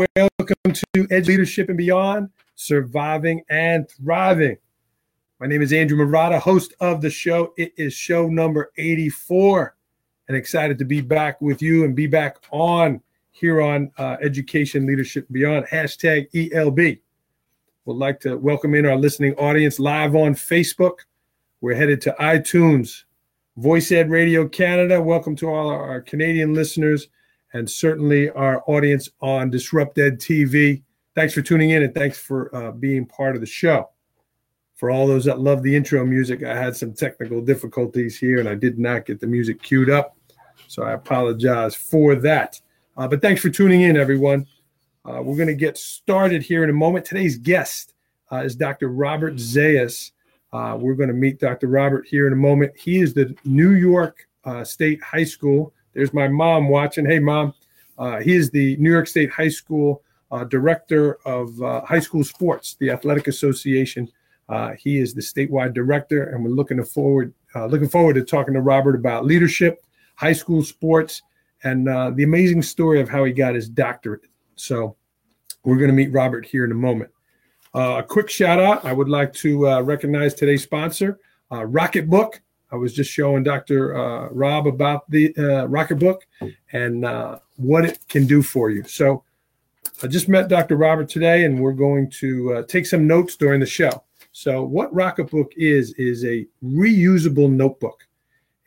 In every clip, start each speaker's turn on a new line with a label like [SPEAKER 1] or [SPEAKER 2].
[SPEAKER 1] Welcome to Edge Leadership and Beyond, Surviving and Thriving. My name is Andrew Marotta, host of the show. It is show number 84, and excited to be back with you and be back on here on uh, Education Leadership Beyond, hashtag ELB. Would like to welcome in our listening audience live on Facebook. We're headed to iTunes, Voice Ed Radio Canada. Welcome to all our Canadian listeners and certainly our audience on Disrupted TV. Thanks for tuning in and thanks for uh, being part of the show. For all those that love the intro music, I had some technical difficulties here and I did not get the music queued up. So I apologize for that. Uh, but thanks for tuning in, everyone. Uh, we're going to get started here in a moment. Today's guest uh, is Dr. Robert Zayas. Uh, we're going to meet Dr. Robert here in a moment. He is the New York uh, State High School there's my mom watching. Hey, mom. Uh, he is the New York State High School uh, director of uh, high school sports, the Athletic Association. Uh, he is the statewide director, and we're looking forward uh, looking forward to talking to Robert about leadership, high school sports, and uh, the amazing story of how he got his doctorate. So, we're going to meet Robert here in a moment. a quick shout out. I would like to recognize today's sponsor, Rocketbook. I was just showing Dr. Uh, Rob about the uh, Rocketbook and uh, what it can do for you. So I just met Dr. Robert today, and we're going to uh, take some notes during the show. So what Rocketbook is is a reusable notebook.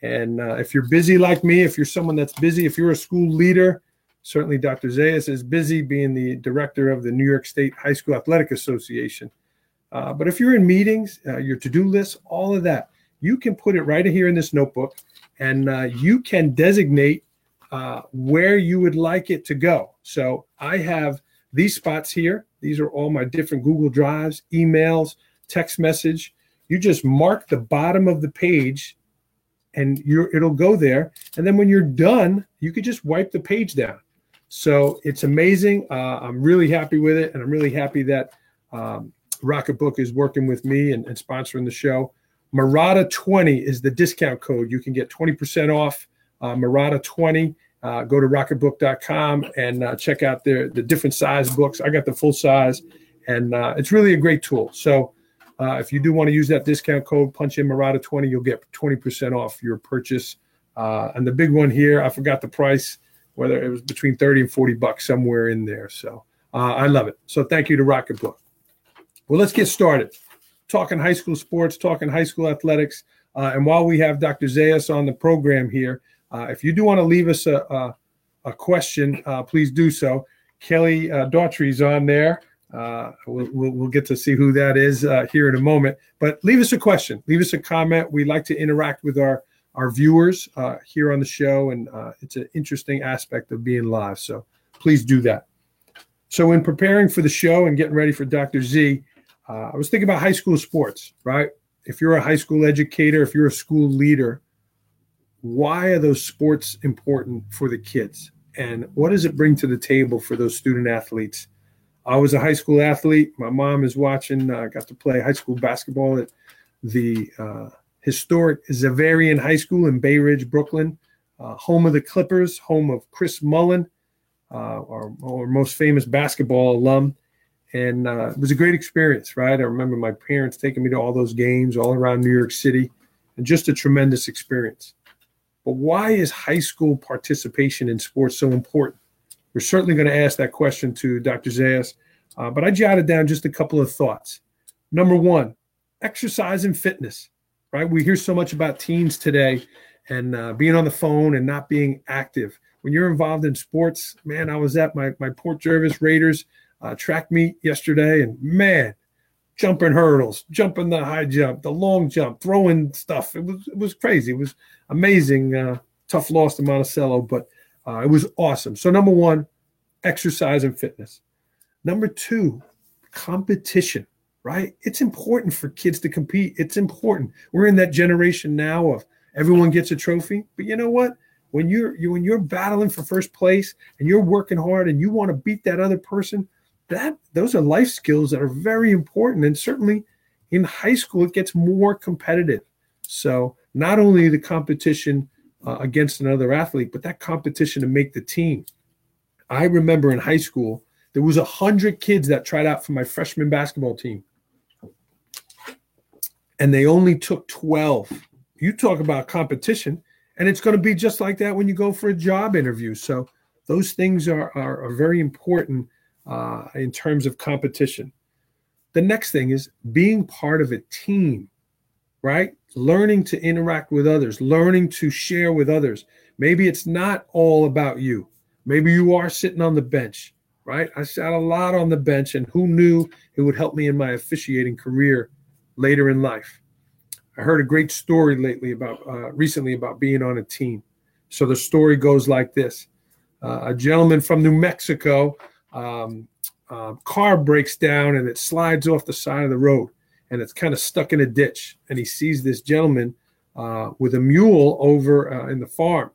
[SPEAKER 1] And uh, if you're busy like me, if you're someone that's busy, if you're a school leader, certainly Dr. Zayas is busy being the director of the New York State High School Athletic Association. Uh, but if you're in meetings, your to-do list, all of that, you can put it right here in this notebook and uh, you can designate uh, where you would like it to go. So I have these spots here. These are all my different Google Drives, emails, text message. You just mark the bottom of the page and you it'll go there. And then when you're done, you could just wipe the page down. So it's amazing. Uh, I'm really happy with it. And I'm really happy that um, Rocketbook is working with me and, and sponsoring the show. Marotta 20 is the discount code. You can get 20% off uh, Marotta 20. Uh, go to rocketbook.com and uh, check out their the different size books. I got the full size, and uh, it's really a great tool. So uh, if you do want to use that discount code, punch in Marotta 20, you'll get 20% off your purchase. Uh, and the big one here, I forgot the price, whether it was between 30 and 40 bucks somewhere in there. So uh, I love it. So thank you to Rocketbook. Well, let's get started talking high school sports, talking high school athletics. Uh, and while we have Dr. Zayas on the program here, uh, if you do want to leave us a, a, a question, uh, please do so. Kelly uh, Daughtry's on there. Uh, we'll, we'll, we'll, get to see who that is uh, here in a moment. But leave us a question, leave us a comment. We like to interact with our our viewers uh, here on the show, and it's an interesting aspect of being live. So please do that. So, in preparing for the show and getting ready for Dr. Z, uh, I was thinking about high school sports, right? If you're a high school educator, if you're a school leader, why are those sports important for the kids? And what does it bring to the table for those student athletes? I was a high school athlete. My mom is watching. I uh, got to play high school basketball at the uh, historic Xaverian High School in Bay Ridge, Brooklyn, uh, home of the Clippers, home of Chris Mullin, uh, our, our, most famous basketball alum and uh, it was a great experience, right? I remember my parents taking me to all those games all around New York City, and just a tremendous experience. But why is high school participation in sports so important? We're certainly going to ask that question to Dr. Zayas, uh, but I jotted down just a couple of thoughts. Number one, exercise and fitness, right? We hear so much about teens today and uh, being on the phone and not being active. When you're involved in sports, man, I was at my, my Port Jervis Raiders uh, track meet yesterday, and man, jumping hurdles, jumping the high jump, the long jump, throwing stuff. It was it was crazy. It was amazing. Uh, tough loss to Monticello, but uh, it was awesome. So number one, exercise and fitness. Number two, competition. Right? It's important for kids to compete. It's important. We're in that generation now of everyone gets a trophy, but you know what? When you're you when you're battling for first place and you're working hard and you want to beat that other person, that those are life skills that are very important and certainly in high school it gets more competitive so not only the competition uh, against another athlete but that competition to make the team i remember in high school There was a hundred kids that tried out for my freshman basketball team, and they only took twelve. You talk about competition, and it's going to be just like that when you go for a job interview. So those things are are, are very important uh, in terms of competition. The next thing is being part of a team, right? Learning to interact with others, learning to share with others. Maybe it's not all about you. Maybe you are sitting on the bench, right? I sat a lot on the bench, and who knew it would help me in my officiating career later in life? I heard a great story lately about uh, recently about being on a team. So the story goes like this: uh, a gentleman from New Mexico, um, uh, car breaks down and it slides off the side of the road, and it's kind of stuck in a ditch. And he sees this gentleman uh, with a mule over uh, in the farm,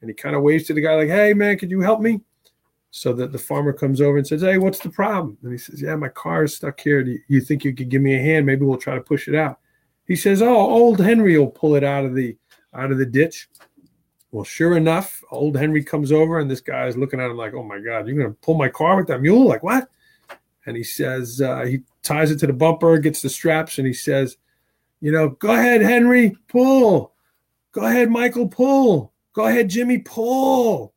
[SPEAKER 1] and he kind of waves to the guy like, "Hey, man, could you help me?" So that the farmer comes over and says, "Hey, what's the problem?" And he says, "Yeah, my car is stuck here. Do you, you think you could give me a hand? Maybe we'll try to push it out." He says, "Oh, old Henry will pull it out of the out of the ditch." Well, sure enough, old Henry comes over, and this guy is looking at him like, "Oh my God, you're gonna pull my car with that mule? Like what?" And he says, uh, he ties it to the bumper, gets the straps, and he says, "You know, go ahead, Henry, pull. Go ahead, Michael, pull. Go ahead, Jimmy, pull."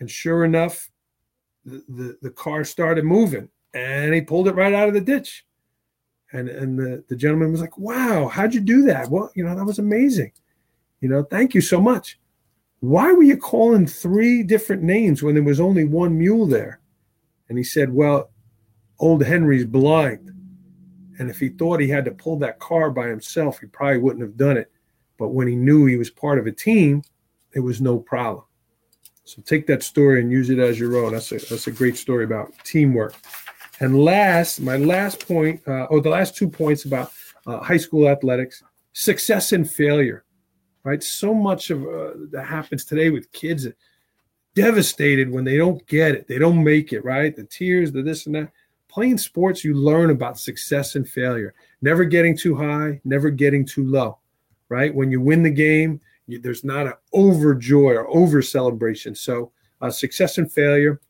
[SPEAKER 1] And sure enough, the, the, the car started moving, and he pulled it right out of the ditch. And and the, the gentleman was like, Wow, how'd you do that? Well, you know, that was amazing. You know, thank you so much. Why were you calling three different names when there was only one mule there? And he said, Well, old Henry's blind. And if he thought he had to pull that car by himself, he probably wouldn't have done it. But when he knew he was part of a team, it was no problem. So take that story and use it as your own. That's a, that's a great story about teamwork. And last, my last point, uh, oh, the last two points about uh, high school athletics, success and failure, right? So much of uh, that happens today with kids devastated when they don't get it, they don't make it, right? The tears, the this and that. Playing sports, you learn about success and failure. Never getting too high, never getting too low, right? When you win the game, you, there's not an overjoy or over celebration. So, uh, success and failure.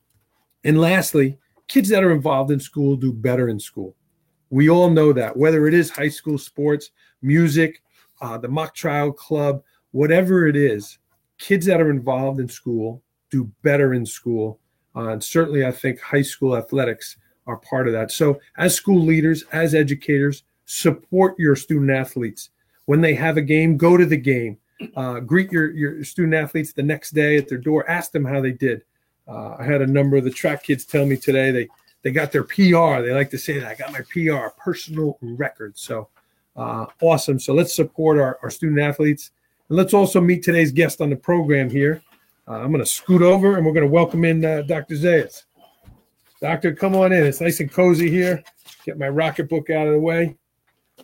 [SPEAKER 1] And lastly, kids that are involved in school do better in school. We all know that, whether it is high school sports, music, uh, the mock trial club, whatever it is, kids that are involved in school do better in school. Uh, and certainly, I think high school athletics are part of that. So, as school leaders, as educators, support your student athletes. When they have a game, go to the game. Uh, greet your, your student athletes the next day at their door. Ask them how they did. Uh, I had a number of the track kids tell me today they they got their PR. They like to say that I got my PR, personal record. So uh, awesome. So let's support our, our student athletes. And let's also meet today's guest on the program here. Uh, I'm going to scoot over and we're going to welcome in uh, Dr. Zayas. Doctor, come on in. It's nice and cozy here. Get my Rocketbook out of the way.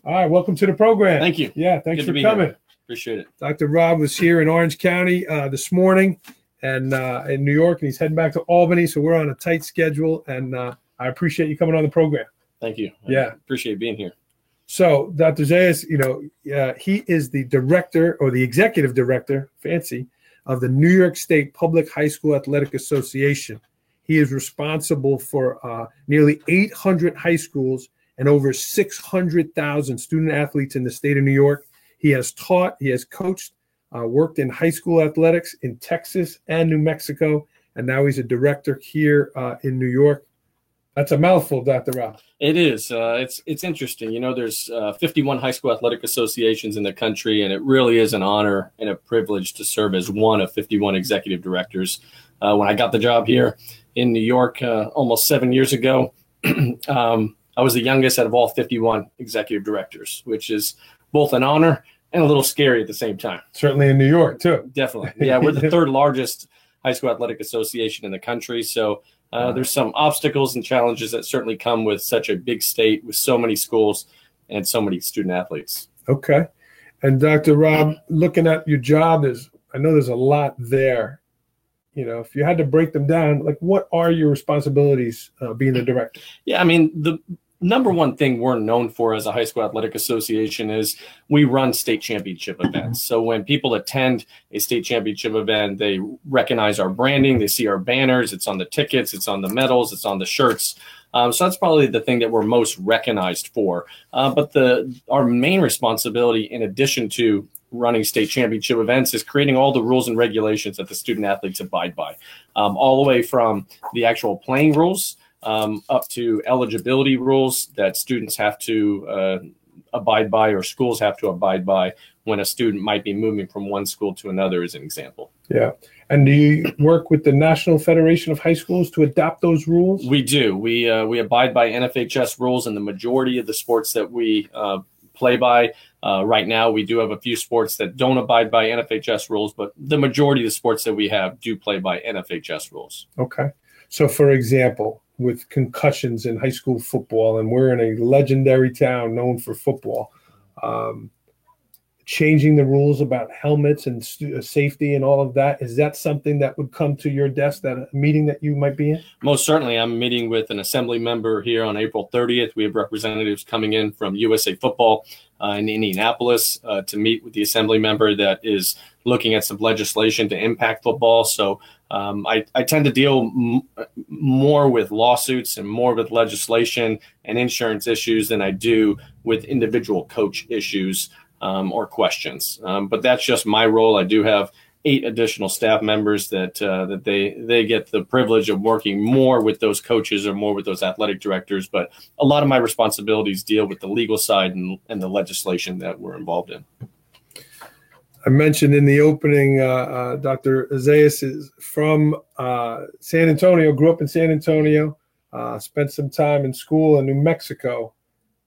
[SPEAKER 1] All right, welcome to the program.
[SPEAKER 2] Thank you.
[SPEAKER 1] Yeah, thanks Good for coming. Here.
[SPEAKER 2] Appreciate it.
[SPEAKER 1] Dr. Rob was here in Orange County uh, this morning and uh, in New York, and he's heading back to Albany. So we're on a tight schedule, and uh, I appreciate you coming on the program.
[SPEAKER 2] Thank you.
[SPEAKER 1] Yeah,
[SPEAKER 2] I appreciate being here.
[SPEAKER 1] So Dr. Zayas, you know, uh, he is the director or the executive director, fancy, of the New York State Public High School Athletic Association. He is responsible for uh, nearly 800 high schools and over 600,000 student athletes in the state of New York. He has taught, he has coached uh, worked in high school athletics in Texas and New Mexico, and now he's a director here uh, in New York. That's a mouthful, Dr. Rob.
[SPEAKER 2] It is. Uh, it's it's interesting. You know, there's uh, 51 high school athletic associations in the country, and it really is an honor and a privilege to serve as one of 51 executive directors. Uh, when I got the job here in New York uh, almost seven years ago, um, I was the youngest out of all 51 executive directors, which is both an honor and a little scary at the same time.
[SPEAKER 1] Certainly in New York, too.
[SPEAKER 2] Definitely. Yeah, we're the third largest high school athletic association in the country. So uh, there's some obstacles and challenges that certainly come with such a big state with so many schools and so many student athletes.
[SPEAKER 1] Okay. And Dr. Rob, looking at your job, is I know there's a lot there. You know, if you had to break them down, like what are your responsibilities uh, being the director?
[SPEAKER 2] Yeah, I mean the number one thing we're known for as a high school athletic association is we run state championship events. So when people attend a state championship event, they recognize our branding, they see our banners, it's on the tickets, it's on the medals, it's on the shirts. Um, so that's probably the thing that we're most recognized for. Uh, but the our main responsibility, in addition to running state championship events, is creating all the rules and regulations that the student athletes abide by, um, all the way from the actual playing rules um, up to eligibility rules that students have to uh, abide by or schools have to abide by when a student might be moving from one school to another, as an example.
[SPEAKER 1] Yeah. And do you work with the National Federation of High Schools to adopt those rules?
[SPEAKER 2] We do. We uh, we abide by NFHS rules in the majority of the sports that we uh, play by. Uh, right now, we do have a few sports that don't abide by NFHS rules, but the majority of the sports that we have do play by NFHS rules.
[SPEAKER 1] Okay. So, for example, with concussions in high school football, and we're in a legendary town known for football. Um, changing the rules about helmets and uh, safety and all of that is that something that would come to your desk that a meeting that you might be in?
[SPEAKER 2] Most certainly. I'm meeting with an assembly member here on april 30th we have representatives coming in from usa football uh, in indianapolis uh, to meet with the assembly member that is looking at some legislation to impact football. So um, I, I, tend to deal m- more with lawsuits and more with legislation and insurance issues than I do with individual coach issues um, or questions. Um, but that's just my role. I do have eight additional staff members that uh, that they they get the privilege of working more with those coaches or more with those athletic directors. But a lot of my responsibilities deal with the legal side and, and the legislation that we're involved in.
[SPEAKER 1] I mentioned in the opening, uh, uh, Dr. Zayas is from uh, San Antonio, grew up in San Antonio, uh, spent some time in school in New Mexico.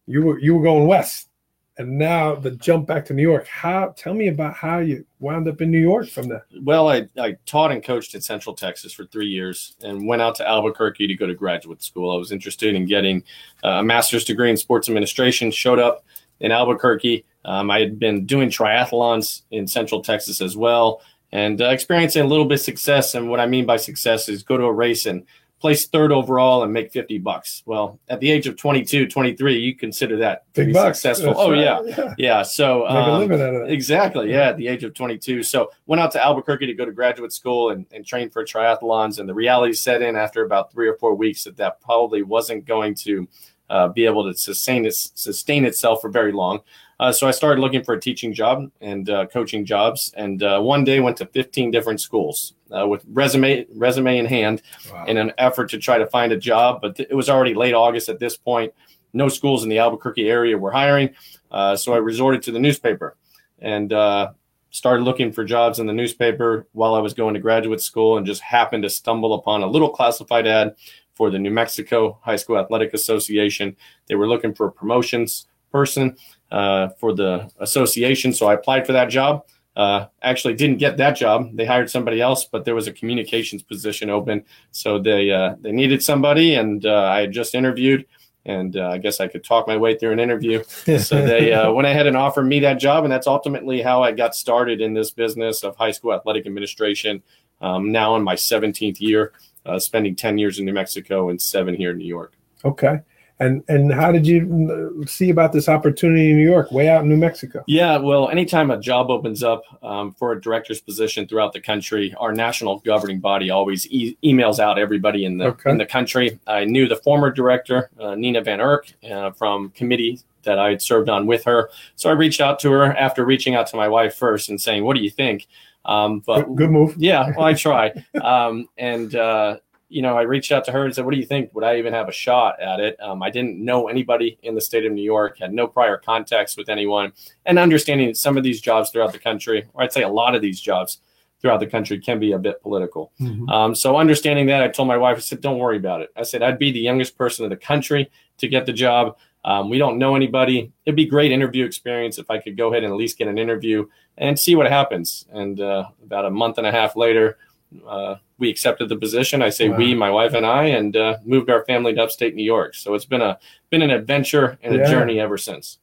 [SPEAKER 1] You were you were going west and now the jump back to New York. How? Tell me about how you wound up in New York from there.
[SPEAKER 2] Well, I, I taught and coached in Central Texas for three years, and went out to Albuquerque to go to graduate school. I was interested in getting uh, a master's degree in sports administration. Showed up in Albuquerque. Um, I had been doing triathlons in Central Texas as well, and uh, experiencing a little bit of success. And what I mean by success is go to a race and place third overall and make 50 bucks. Well, at the age of 22, 23, you consider that
[SPEAKER 1] Big bucks.
[SPEAKER 2] successful.
[SPEAKER 1] That's
[SPEAKER 2] oh
[SPEAKER 1] right.
[SPEAKER 2] yeah.
[SPEAKER 1] yeah.
[SPEAKER 2] Yeah. So,
[SPEAKER 1] um,
[SPEAKER 2] exactly. Yeah. At the age of 22. So went out to Albuquerque to go to graduate school and, and train for triathlons. And the reality set in after about three or four weeks that that probably wasn't going to uh, be able to sustain its, sustain itself for very long. Uh, so I started looking for a teaching job and uh, coaching jobs, and uh, one day went to 15 different schools uh, with resume resume in hand wow. in an effort to try to find a job. But th- it was already late August at this point. No schools in the Albuquerque area were hiring, uh, so I resorted to the newspaper and uh, started looking for jobs in the newspaper while I was going to graduate school, and just happened to stumble upon a little classified ad for the New Mexico High School Athletic Association. They were looking for a promotions person uh, for the association. So I applied for that job. Uh, actually, didn't get that job. They hired somebody else, but there was a communications position open, so they uh, they needed somebody, and uh, I had just interviewed, and uh, I guess I could talk my way through an interview. so they uh, went ahead and offered me that job, and that's ultimately how I got started in this business of high school athletic administration. Um, now in my 17th year, spending 10 years in New Mexico and seven here in New York.
[SPEAKER 1] Okay. And and how did you see about this opportunity in New York, way out in New Mexico?
[SPEAKER 2] Yeah, well, anytime a job opens up um, for a director's position throughout the country, our national governing body always e- emails out everybody in the okay. in the country. I knew the former director, uh, Nina Van Erk, uh, from committee that I had served on with her. So I reached out to her after reaching out to my wife first and saying, "What do you think?" Um,
[SPEAKER 1] but good, good move.
[SPEAKER 2] Yeah, well, I try. um, and uh, you know, I reached out to her and said, "What do you think? Would I even have a shot at it?" Um, I didn't know anybody in the state of New York, had no prior contacts with anyone, and understanding that some of these jobs throughout the country, or I'd say a lot of these jobs throughout the country, can be a bit political. Mm-hmm. Um, so understanding that, I told my wife, I said, "Don't worry about it." I said, "I'd be the youngest person in the country to get the job." Um, we don't know anybody. It'd be great interview experience if I could go ahead and at least get an interview and see what happens. And uh, about a month and a half later, uh, we accepted the position. I say wow. we, my wife and I, and uh, moved our family to upstate New York. So it's been a been an adventure and yeah. a journey ever since.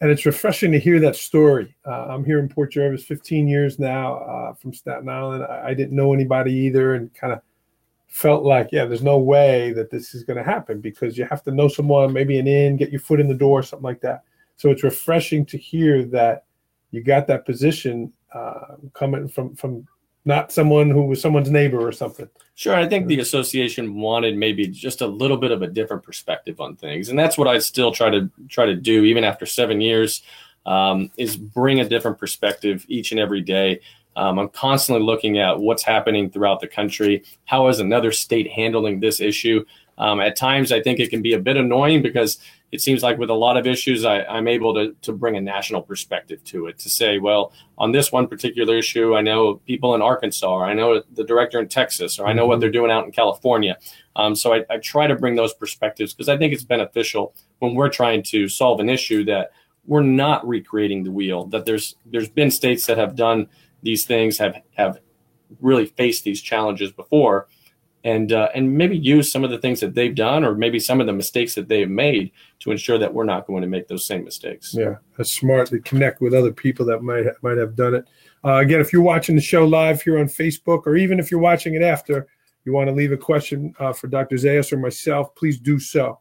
[SPEAKER 1] And it's refreshing to hear that story. Uh, I'm here in Port Jervis 15 years now uh, from Staten Island. I, I, didn't know anybody either, and kind of felt like, yeah, there's no way that this is going to happen because you have to know someone, maybe an in, get your foot in the door, something like that. So it's refreshing to hear that you got that position uh, coming from from not someone who was someone's neighbor or something.
[SPEAKER 2] Sure, I think the association wanted maybe just a little bit of a different perspective on things, and that's what I still try to try to do even after seven years. Um, is bring a different perspective each and every day. Um, I'm constantly looking at what's happening throughout the country. How is another state handling this issue? Um, at times, I think it can be a bit annoying because it seems like with a lot of issues, I, am able to, to bring a national perspective to it to say, well, on this one particular issue, I know people in Arkansas, or I know the director in Texas, or I know what mm-hmm. they're doing out in California. Um, so I, I try to bring those perspectives because I think it's beneficial when we're trying to solve an issue that we're not recreating the wheel. That there's there's been states that have done these things have have really faced these challenges before and uh, and maybe use some of the things that they've done or maybe some of the mistakes that they've made to ensure that we're not going to make those same mistakes.
[SPEAKER 1] Yeah that's smart to connect with other people that might might have done it. Uh, again if you're watching the show live here on facebook or even if you're watching it after you want to leave a question uh, for dr zayas or myself please do so.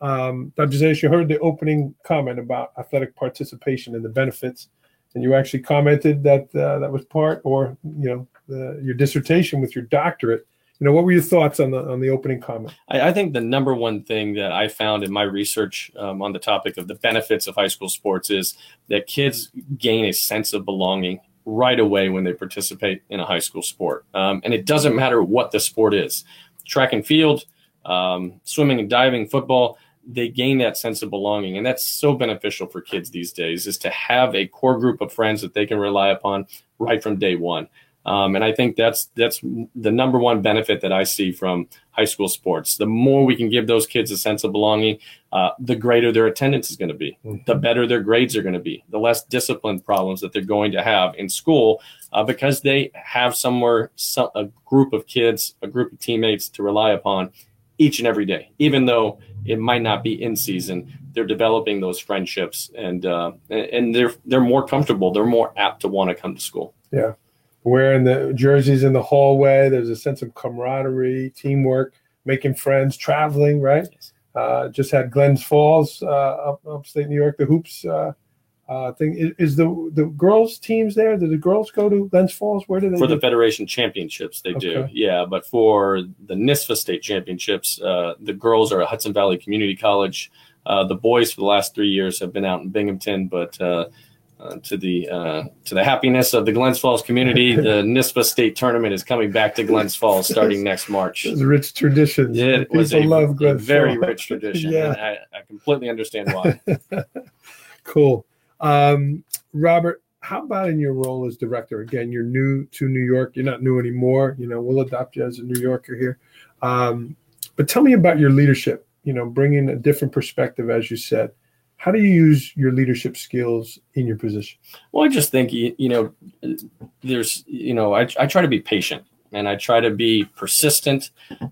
[SPEAKER 1] Um, dr zayas you heard the opening comment about athletic participation and the benefits and you actually commented that uh, that was part, or you know, the, your dissertation with your doctorate. You know, what were your thoughts on the on the opening comment?
[SPEAKER 2] I, I think the number one thing that I found in my research um, on the topic of the benefits of high school sports is that kids gain a sense of belonging right away when they participate in a high school sport, um, and it doesn't matter what the sport is, track and field, um, swimming and diving, football they gain that sense of belonging. And that's so beneficial for kids these days is to have a core group of friends that they can rely upon right from day one um, and i think that's that's the number one benefit that i see from high school sports the more we can give those kids a sense of belonging uh, the greater their attendance is going to be mm-hmm. the better their grades are going to be the less discipline problems that they're going to have in school uh, because they have somewhere some, a group of kids a group of teammates to rely upon each and every day even though it might not be in season. They're developing those friendships, and uh, and they're they're more comfortable. They're more apt to want to come to school.
[SPEAKER 1] Yeah, wearing the jerseys in the hallway. There's a sense of camaraderie, teamwork, making friends, traveling. Right. Yes. Uh, just had Glens Falls uh, up upstate New York. The hoops uh, uh, thing is, is, the the girls teams there? Do the girls go to Glens Falls? Where do they?
[SPEAKER 2] For do? the Federation Championships, they okay. do. Yeah, but for the NYSPHSAA State Championships, uh, the girls are at Hudson Valley Community College. Uh, the boys for the last three years have been out in Binghamton, but uh, to the uh, to the happiness of the Glens Falls community, the NYSPHSAA State Tournament is coming back to Glens Falls starting next March.
[SPEAKER 1] It's rich tradition.
[SPEAKER 2] Yeah, It People was a, love Glens a very rich tradition. yeah, I, I completely understand why.
[SPEAKER 1] cool. Um, Robert, how about in your role as director? Again, you're new to New York. You're not new anymore. You know, we'll adopt you as a New Yorker here. Um, but tell me about your leadership. You know, bringing a different perspective, as you said. How do you use your leadership skills in your position?
[SPEAKER 2] Well, I just think you know, there's you know, I, I try to be patient and I try to be persistent.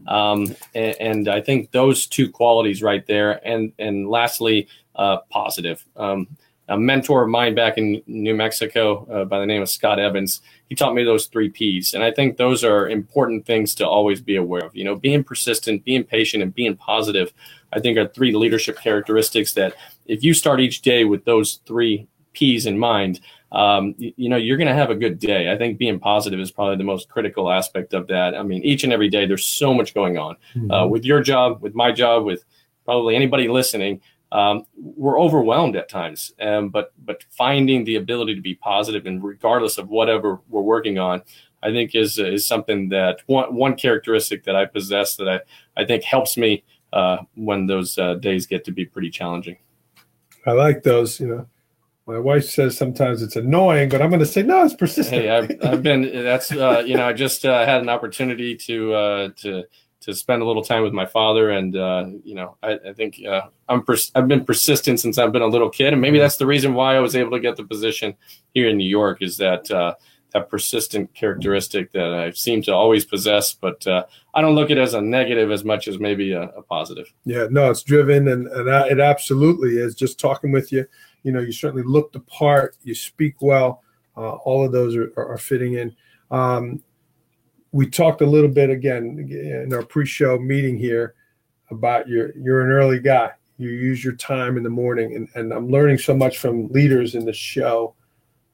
[SPEAKER 2] Um, and, and, I think those two qualities right there. And and lastly, uh, positive. Um, a mentor of mine back in New Mexico uh, by the name of Scott Evans. He taught me those three P's. And I think those are important things to always be aware of. You know, being persistent, being patient, and being positive, I think are three leadership characteristics that if you start each day with those three P's in mind, um, you, you, know, you're going to have a good day. I think being positive is probably the most critical aspect of that. I mean, each and every day, there's so much going on mm-hmm. uh, with your job, with my job, with probably anybody listening um, we're overwhelmed at times. Um, but but finding the ability to be positive and regardless of whatever we're working on, I think is is something that one one characteristic that I possess that I I think helps me uh, when those uh, days get to be pretty challenging.
[SPEAKER 1] I like those. You know, my wife says sometimes it's annoying, but I'm going to say no, it's persistent.
[SPEAKER 2] Hey, I've, I've been. That's uh, you know, I just uh, had an opportunity to uh, to to spend a little time with my father. And uh, you know, I, I think uh, I'm pers- I've been persistent since I've been a little kid, and maybe that's the reason why I was able to get the position here in New York. Is that uh, that persistent characteristic that I seem to always possess, but uh, I don't look at it as a negative as much as maybe a, a positive.
[SPEAKER 1] Yeah, no, it's driven, and, and it absolutely is. Just talking with you, you know, you certainly look the part, you speak well. Uh, all of those are, are, fitting in. Um, we talked a little bit again in our pre-show meeting here about your you're an early guy. You use your time in the morning, and, and I'm learning so much from leaders in the show.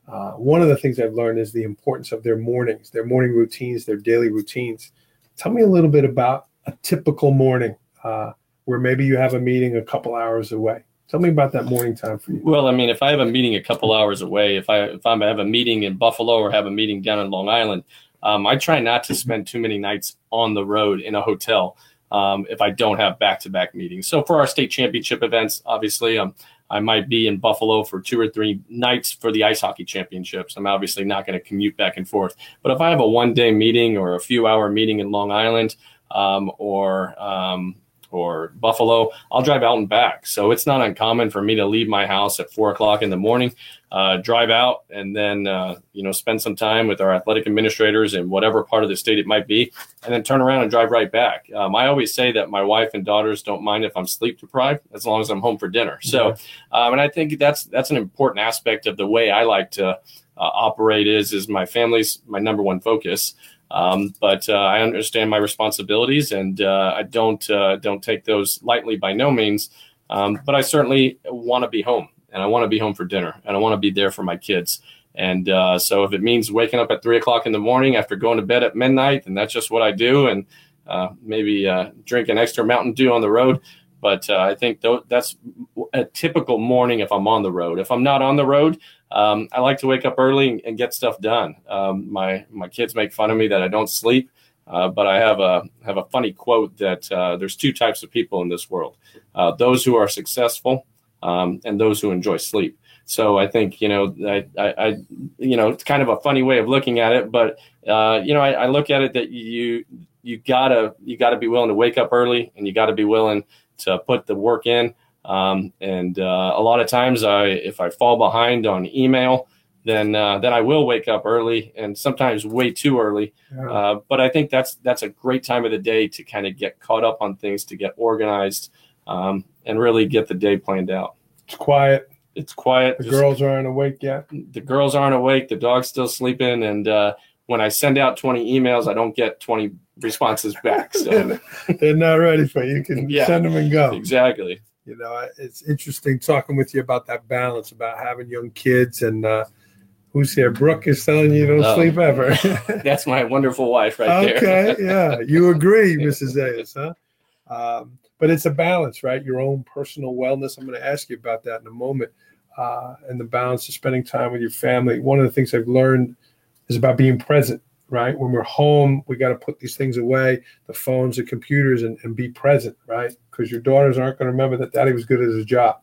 [SPEAKER 1] Uh, one of the things I've learned is the importance of their mornings, their morning routines, their daily routines. Tell me a little bit about a typical morning uh, where maybe you have a meeting a couple hours away. Tell me about that morning time for you.
[SPEAKER 2] Well, I mean, if I have a meeting a couple hours away, if I if I have a meeting in Buffalo or have a meeting down in Long Island, um, I try not to spend too many nights on the road in a hotel um, if I don't have back to back meetings. So for our state championship events, obviously, um, I might be in Buffalo for two or three nights for the ice hockey championships. I'm obviously not going to commute back and forth. But if I have a one day meeting or a few hour meeting in Long Island um, or um, or Buffalo, I'll drive out and back. So it's not uncommon for me to leave my house at four o'clock in the morning, uh, drive out, and then uh, you know spend some time with our athletic administrators in whatever part of the state it might be, and then turn around and drive right back. Um, I always say that my wife and daughters don't mind if I'm sleep deprived as long as I'm home for dinner. So, um, and I think that's that's an important aspect of the way I like to. Uh, operate is is my family's my number one focus. Um, but uh, I understand my responsibilities, and uh, I don't uh, don't take those lightly by no means. Um, but I certainly want to be home, and I want to be home for dinner, and I want to be there for my kids. And uh, so, if it means waking up at three o'clock in the morning after going to bed at midnight, then that's just what I do, and uh, maybe uh, drink an extra Mountain Dew on the road. But I think th- that's a typical morning if I'm on the road. If I'm not on the road, um, I like to wake up early and get stuff done. Um, my my kids make fun of me that I don't sleep, uh, but I have a have a funny quote that uh, there's two types of people in this world: uh, those who are successful um, and those who enjoy sleep. So I think you know I, I, I, you know it's kind of a funny way of looking at it, but uh, you know I, I look at it that you you gotta you gotta be willing to wake up early and you gotta be willing to put the work in. Um, and uh, a lot of times, I if I fall behind on email, then uh, then I will wake up early, and sometimes way too early. Yeah. Uh, but I think that's that's a great time of the day to kind of get caught up on things, to get organized, um, and really get the day planned out.
[SPEAKER 1] It's quiet.
[SPEAKER 2] It's quiet.
[SPEAKER 1] The Just, girls aren't awake yet.
[SPEAKER 2] The girls aren't awake. The dog's still sleeping, and uh, when I send out 20 emails, I don't get 20 responses back. So
[SPEAKER 1] they're not ready for you. You can yeah, send them and go.
[SPEAKER 2] Exactly
[SPEAKER 1] you know, it's interesting talking with you about that balance, about having young kids and uh, who's here? Brooke is telling you, you don't oh, sleep ever.
[SPEAKER 2] that's my wonderful wife right
[SPEAKER 1] okay, there. Okay, yeah, you agree, Mrs. Zayas, huh? Um, but it's a balance, right? Your own personal wellness. I'm going to ask you about that in a moment. Uh, and the balance of spending time with your family. One of the things I've learned is about being present right? When we're home, we got to put these things away, the phones, the computers, and, and be present, right? Because your daughters aren't going to remember that daddy was good at his job.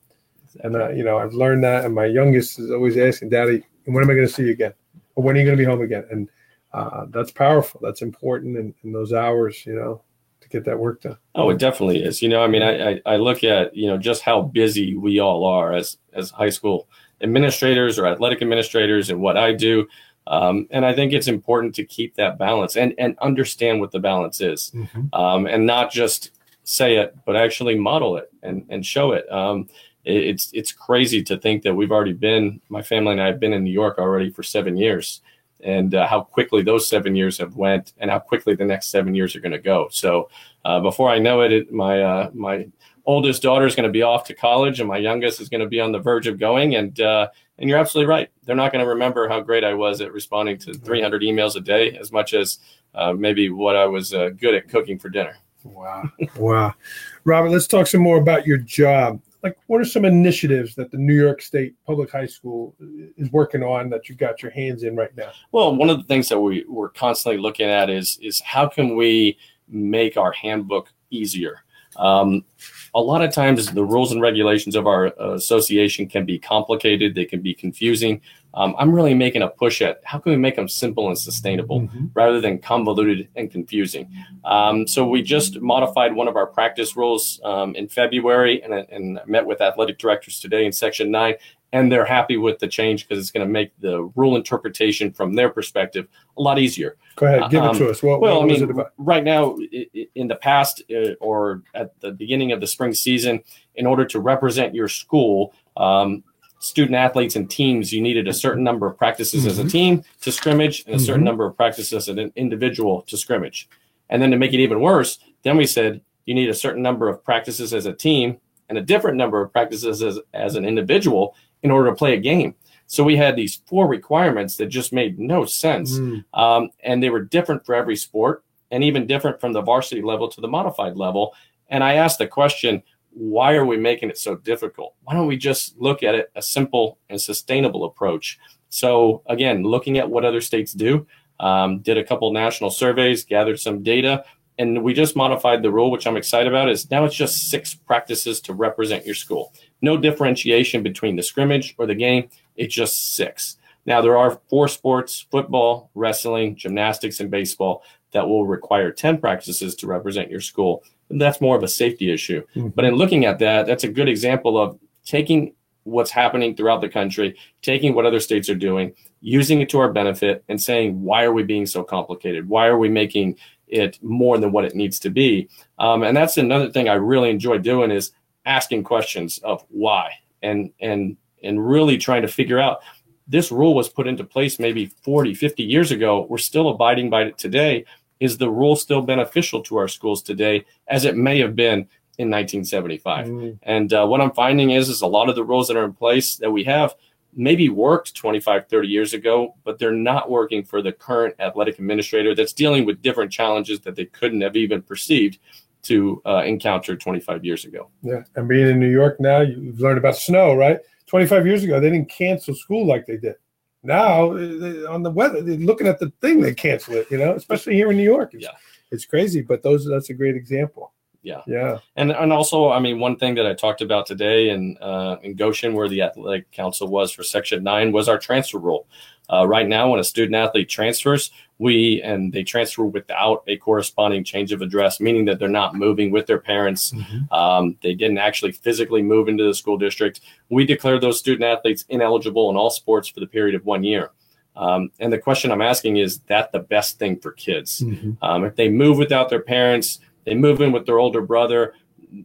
[SPEAKER 1] And, uh, you know, I've learned that. And my youngest is always asking, Daddy, when am I going to see you again? Or when are you going to be home again? And uh, that's powerful. That's important in, in those hours, you know, to get that work done.
[SPEAKER 2] Oh, it definitely is. You know, I mean, I, I, I look at, you know, just how busy we all are as, as high school administrators or athletic administrators and what I do um, and I think it's important to keep that balance and, and understand what the balance is mm-hmm. um, and not just say it, but actually model it and, and show it. Um, it. It's, it's crazy to think that we've already been, my family and I have been in New York already for seven years and uh, how quickly those seven years have went and how quickly the next seven years are going to go. So uh, before I know it, it my, uh, my oldest daughter is going to be off to college and my youngest is going to be on the verge of going. And, uh, and you're absolutely right. They're not going to remember how great I was at responding to 300 emails a day as much as uh, maybe what I was uh, good at cooking for dinner.
[SPEAKER 1] Wow. wow. Robert, let's talk some more about your job. Like, what are some initiatives that the New York State Public High School is working on that you've got your hands in right now?
[SPEAKER 2] Well, one of the things that we, we're constantly looking at is, is how can we make our handbook easier? Um, a lot of times the rules and regulations of our uh, association can be complicated. They can be confusing. Um, i'm really making a push at how can we make them simple and sustainable mm-hmm. rather than convoluted and confusing. Um, so we just modified one of our practice rules um, in february and, and met with athletic directors today in section 9 and they're happy with the change because it's going to make the rule interpretation from their perspective a lot easier.
[SPEAKER 1] Go ahead, give it to um, us.
[SPEAKER 2] What, well, what I mean, right now, in the past uh, or at the beginning of the spring season, in order to represent your school, um, student athletes and teams, you needed a certain number of practices mm-hmm. as a mm-hmm. team to scrimmage and a certain mm-hmm. number of practices as an individual to scrimmage. And then to make it even worse, then we said you need a certain number of practices as a team and a different number of practices as, as an individual in order to play a game. So we had these four requirements that just made no sense. Mm. Um, and they were different for every sport and even different from the varsity level to the modified level. And I asked the question, why are we making it so difficult? Why don't we just look at it a simple and sustainable approach? So again, looking at what other states do, um, did a couple national surveys, gathered some data, and we just modified the rule, which I'm excited about. Is now it's just six practices to represent your school. No differentiation between the scrimmage or the game. It's just six. Now there are four sports: football, wrestling, gymnastics, and baseball that will require 10 practices to represent your school. And that's more of a safety issue. Mm-hmm. But in looking at that, that's a good example of taking what's happening throughout the country, taking what other states are doing, using it to our benefit, and saying, why are we being so complicated? Why are we making it more than what it needs to be? Um, and that's another thing I really enjoy doing is asking questions of why and and and really trying to figure out this rule was put into place maybe 40 50 years ago we're still abiding by it today is the rule still beneficial to our schools today as it may have been in 1975 mm-hmm. and uh, what i'm finding is is a lot of the rules that are in place that we have maybe worked 25 30 years ago but they're not working for the current athletic administrator that's dealing with different challenges that they couldn't have even perceived to uh, encounter 25 years ago
[SPEAKER 1] yeah and being in new york now you've learned about snow right 25 years ago they didn't cancel school like they did now on the weather, looking at the thing, they cancel it. You know, especially here in New York. It's, yeah, it's crazy. But those that's a great example.
[SPEAKER 2] Yeah,
[SPEAKER 1] yeah,
[SPEAKER 2] and and also, I mean, one thing that I talked about today in uh, in Goshen, where the athletic council was for Section Nine, was our transfer rule. Uh, right now, when a student athlete transfers, we and they transfer without a corresponding change of address, meaning that they're not moving with their parents. Mm-hmm. Um, they didn't actually physically move into the school district. We declare those student athletes ineligible in all sports for the period of one year. Um, and the question I'm asking is that the best thing for kids? Mm-hmm. Um, if they move without their parents, they move in with their older brother.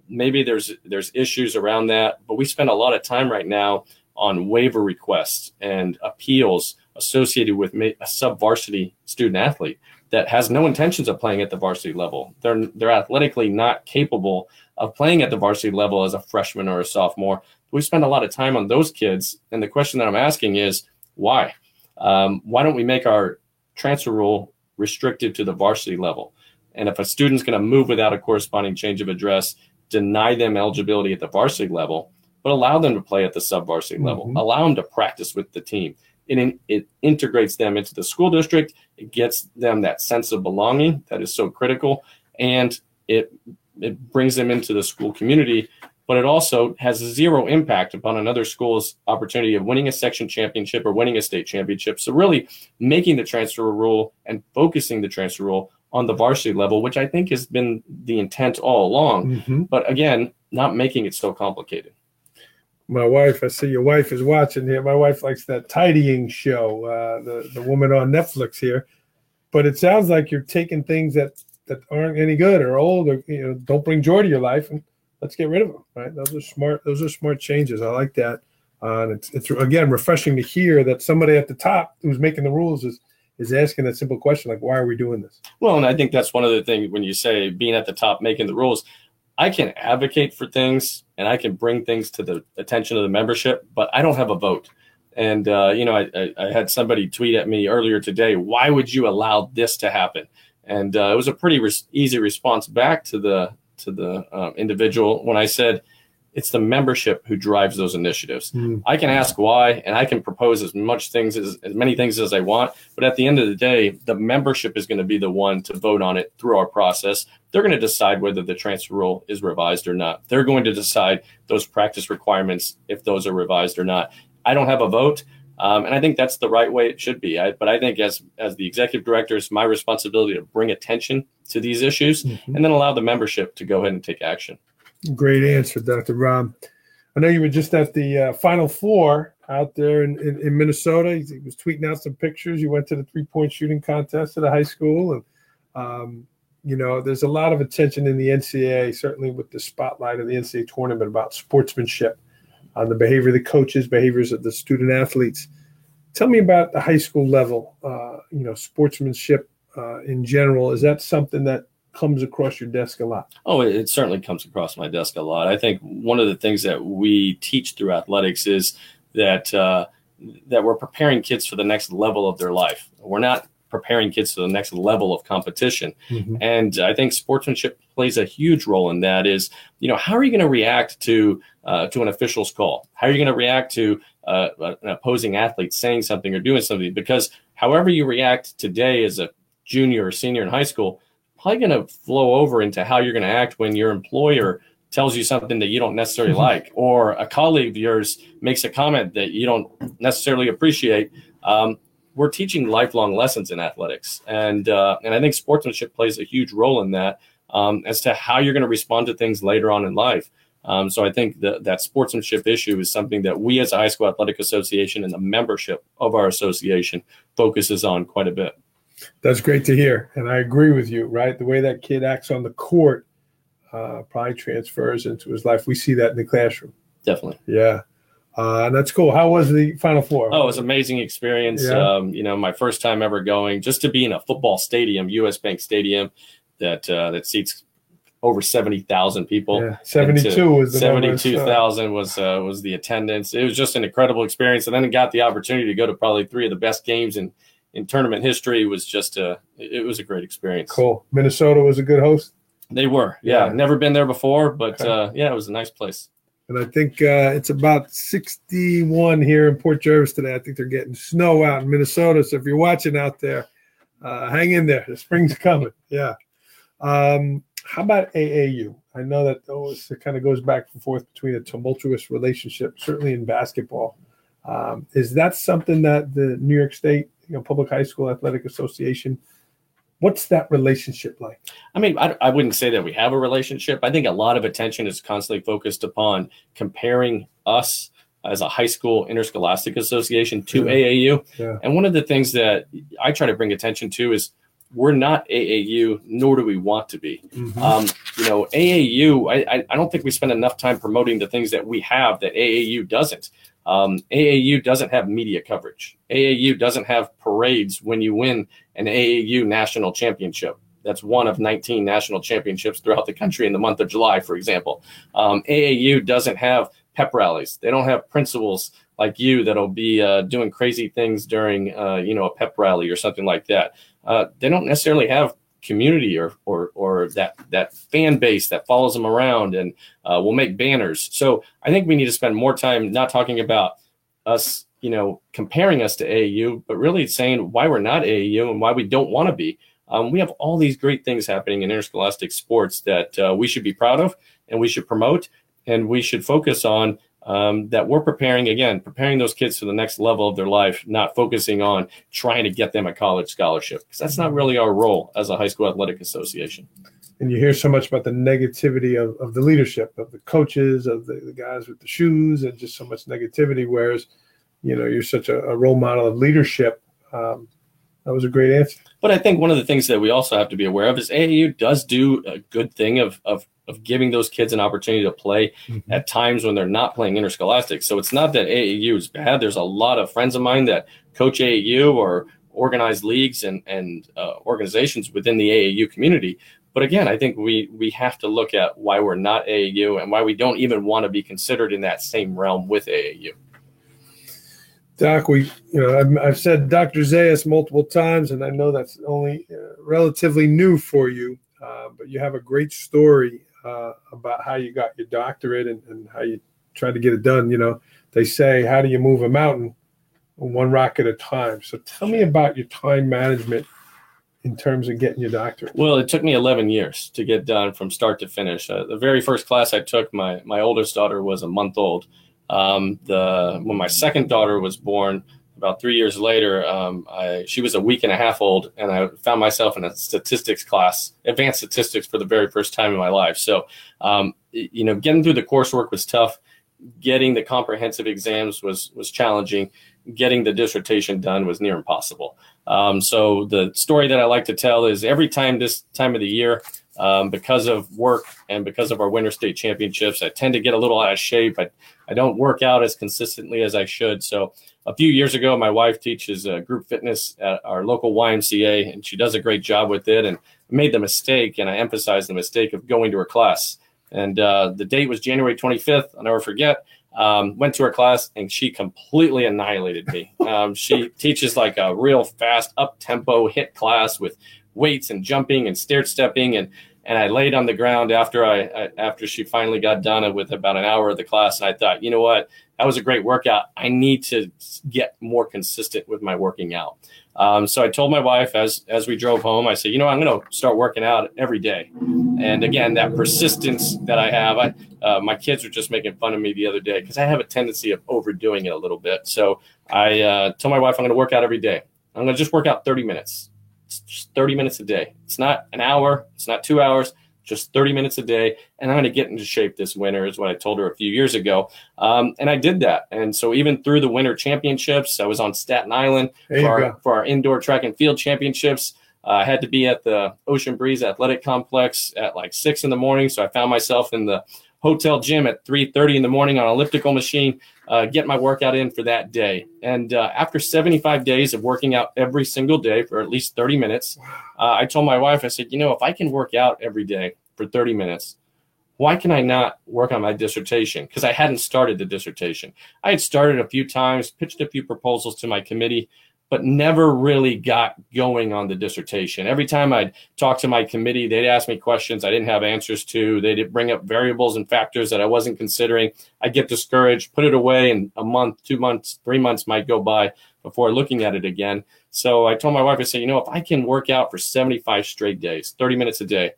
[SPEAKER 2] Maybe there's there's issues around that, but we spend a lot of time right now on waiver requests and appeals associated with a sub varsity student athlete that has no intentions of playing at the varsity level. They're they're athletically not capable of playing at the varsity level as a freshman or a sophomore. We spend a lot of time on those kids, and the question that I'm asking is why? Um, why don't we make our transfer rule restricted to the varsity level? And if a student's going to move without a corresponding change of address, deny them eligibility at the varsity level, but allow them to play at the sub varsity mm-hmm. level, allow them to practice with the team it, it integrates them into the school district. It gets them that sense of belonging that is so critical, and it it brings them into the school community. But it also has zero impact upon another school's opportunity of winning a section championship or winning a state championship. So really making the transfer rule and focusing the transfer rule on the varsity level, which I think has been the intent all along. Mm-hmm. But again, not making it so complicated
[SPEAKER 1] my wife. I see your wife is watching here. My wife likes that tidying show, uh, the the woman on Netflix here. But it sounds like you're taking things that that aren't any good or old or you know don't bring joy to your life and let's get rid of them. Right? Those are smart. Those are smart changes. I like that. Uh, and it's it's again refreshing to hear that somebody at the top who's making the rules is is asking that simple question like why are we doing this
[SPEAKER 2] well and i think that's one of the things when you say being at the top making the rules I can advocate for things and I can bring things to the attention of the membership, but I don't have a vote. And uh, you know, I, I, I, had somebody tweet at me earlier today, "Why would you allow this to happen?" And uh, it was a pretty re- easy response back to the to the uh, individual when I said, it's the membership who drives those initiatives. Mm. I can ask why and I can propose as much things as, as many things as I want, but at the end of the day, the membership is going to be the one to vote on it through our process. They're going to decide whether the transfer rule is revised or not. They're going to decide those practice requirements if those are revised or not. I don't have a vote. Um, and I think that's the right way it should be. I, but I think as as the executive director, it's my responsibility to bring attention to these issues mm-hmm. and then allow the membership to go ahead and take action.
[SPEAKER 1] Great answer, Dr. Ram. I know you were just at the uh, Final Four out there in, in, in, Minnesota. He was tweeting out some pictures. You went to the three point shooting contest at a high school. And, um, you know, there's a lot of attention in the NCAA, certainly with the spotlight of the NCAA tournament about sportsmanship. on the behavior of the coaches, behaviors of the student athletes. Tell me about the high school level, uh, you know, sportsmanship uh, in general. Is that something that comes across your desk a lot?
[SPEAKER 2] Oh, it, it, certainly comes across my desk a lot. I think one of the things that we teach through athletics is that uh, that we're preparing kids for the next level of their life. We're not preparing kids to the next level of competition. Mm-hmm. And I think sportsmanship plays a huge role in that. Is you know how are you going to react to uh, to an official's call? How are you going to react to uh, an opposing athlete saying something or doing something? Because however you react today as a junior or senior in high school, probably going to flow over into how you're going to act when your employer tells you something that you don't necessarily mm-hmm. like, or a colleague of yours makes a comment that you don't necessarily appreciate. Um, we're teaching lifelong lessons in athletics, and uh, and I think sportsmanship plays a huge role in that um, as to how you're going to respond to things later on in life. Um, so I think that that sportsmanship issue is something that we as a high school athletic association and the membership of our association focuses on quite a bit.
[SPEAKER 1] That's great to hear, and I agree with you. Right, the way that kid acts on the court uh, probably transfers into his life. We see that in the classroom.
[SPEAKER 2] Definitely.
[SPEAKER 1] Yeah. Uh, and that's cool. How was the Final Four?
[SPEAKER 2] Oh, it was an amazing experience. Yeah. Um, you know, my first time ever going, just to be in a football stadium, U.S. Bank Stadium, that uh, that seats over seventy thousand people.
[SPEAKER 1] Yeah, seventy-two was
[SPEAKER 2] seventy-two thousand was uh, was the attendance. It was just an incredible experience, and then got the opportunity to go to probably three of the best games in in tournament history. Was just a it was a great experience.
[SPEAKER 1] Cool. Minnesota was a good host.
[SPEAKER 2] They were, yeah. yeah. Never been there before, but okay. uh, yeah, it was a nice place.
[SPEAKER 1] And I think uh, it's about 61 here in Port Jervis today. I think they're getting snow out in Minnesota. So if you're watching out there, uh, hang in there. The spring's coming. Yeah. Um, how about AAU? I know that always, it kind of goes back and forth between a tumultuous relationship, certainly in basketball. Um, is that something that the New York State you know, Public High School Athletic Association – What's that relationship like?
[SPEAKER 2] I mean, I, I wouldn't say that we have a relationship. I think a lot of attention is constantly focused upon comparing us as a high school interscholastic association to yeah. AAU. Yeah. And one of the things that I try to bring attention to is we're not AAU, nor do we want to be. Mm-hmm. Um, you know, AAU, I, I don't think we spend enough time promoting the things that we have that AAU doesn't. Um, AAU doesn't have media coverage. AAU doesn't have parades when you win an AAU national championship. That's one of 19 national championships throughout the country in the month of July, for example. Um, AAU doesn't have pep rallies. They don't have principals like you that'll be uh, doing crazy things during, uh, you know, a pep rally or something like that. Uh, they don't necessarily have community or or or that that fan base that follows them around and uh, will make banners. So I think we need to spend more time not talking about us, you know, comparing us to AAU, but really saying why we're not AAU and why we don't want to be. Um, we have all these great things happening in interscholastic sports that uh, we should be proud of and we should promote and we should focus on um, that we're preparing again, preparing those kids for the next level of their life, not focusing on trying to get them a college scholarship because that's not really our role as a high school athletic association.
[SPEAKER 1] And you hear so much about the negativity of, of the leadership, of the coaches, of the, the guys with the shoes, and just so much negativity. Whereas, you know, you're such a, a role model of leadership. Um, that was a great answer.
[SPEAKER 2] But I think one of the things that we also have to be aware of is AAU does do a good thing of, of of giving those kids an opportunity to play mm-hmm. at times when they're not playing interscholastic. So it's not that AAU is bad. There's a lot of friends of mine that coach AAU or organize leagues and and uh, organizations within the AAU community. But again, I think we we have to look at why we're not AAU and why we don't even want to be considered in that same realm with AAU.
[SPEAKER 1] Doc, we, you know, I've, I've said Dr. Zayas multiple times, and I know that's only uh, relatively new for you, uh, but you have a great story uh, about how you got your doctorate and, and how you tried to get it done. You know, they say, how do you move a mountain? One rock at a time. So tell me about your time management in terms of getting your doctorate?
[SPEAKER 2] Well, it took me 11 years to get done from start to finish. Uh, the very first class I took, my my oldest daughter was a month old. Um, the when my second daughter was born, about three years later, um, I, she was a week and a half old, and I found myself in a statistics class, advanced statistics, for the very first time in my life. So, um, you know, getting through the coursework was tough. Getting the comprehensive exams was was challenging. Getting the dissertation done was near impossible. Um, so the story that I like to tell is every time this time of the year, um, because of work and because of our winter state championships. I tend to get a little out of shape. I, I don't work out as consistently as I should. So a few years ago, my wife teaches uh, group fitness at our local YMCA, and she does a great job with it. And I made the mistake, and I emphasized the mistake of going to her class. And uh, the date was January 25th. I'll never forget. Um, went to her class and she completely annihilated me. Um, she teaches like a real fast up tempo HIIT class with weights and jumping and stair stepping and and I laid on the ground after I, I, after she finally got done with about an hour of the class and I thought you know what? That was a great workout. I need to get more consistent with my working out. Um, so I told my wife as as we drove home I said you know I'm going to start working out every day. And again that persistence that I have I uh, my kids were just making fun of me the other day because I have a tendency of overdoing it a little bit. So I uh, told my wife I'm going to work out every day. I'm going to just work out 30 minutes 30 minutes a day. It's not an hour, it's not two hours, just 30 minutes a day. And I'm going to get into shape this winter, is what I told her a few years ago. Um, and I did that. And so even through the winter championships, I was on Staten Island for our, for our, indoor track and field championships. Uh, I had to be at the Ocean Breeze Athletic Complex at like six in the morning. So I found myself in the hotel gym at 3.30 in the morning on elliptical machine uh, get my workout in for that day. And uh, after 75 days of working out every single day for at least 30 minutes uh, i told my wife i said you know if i can work out every day for 30 minutes why can i not work on my dissertation? Because i hadn't started the dissertation. I had started a few times pitched a few proposals to my committee but never really got going on the dissertation. Every time I'd talk to my committee, they'd ask me questions I didn't have answers to. They'd bring up variables and factors that I wasn't considering. I'd get discouraged, put it away, and a month, two months, three months might go by before looking at it again. So I told my wife, I said, you know, if I can work out for 75 straight days, 30 minutes a day,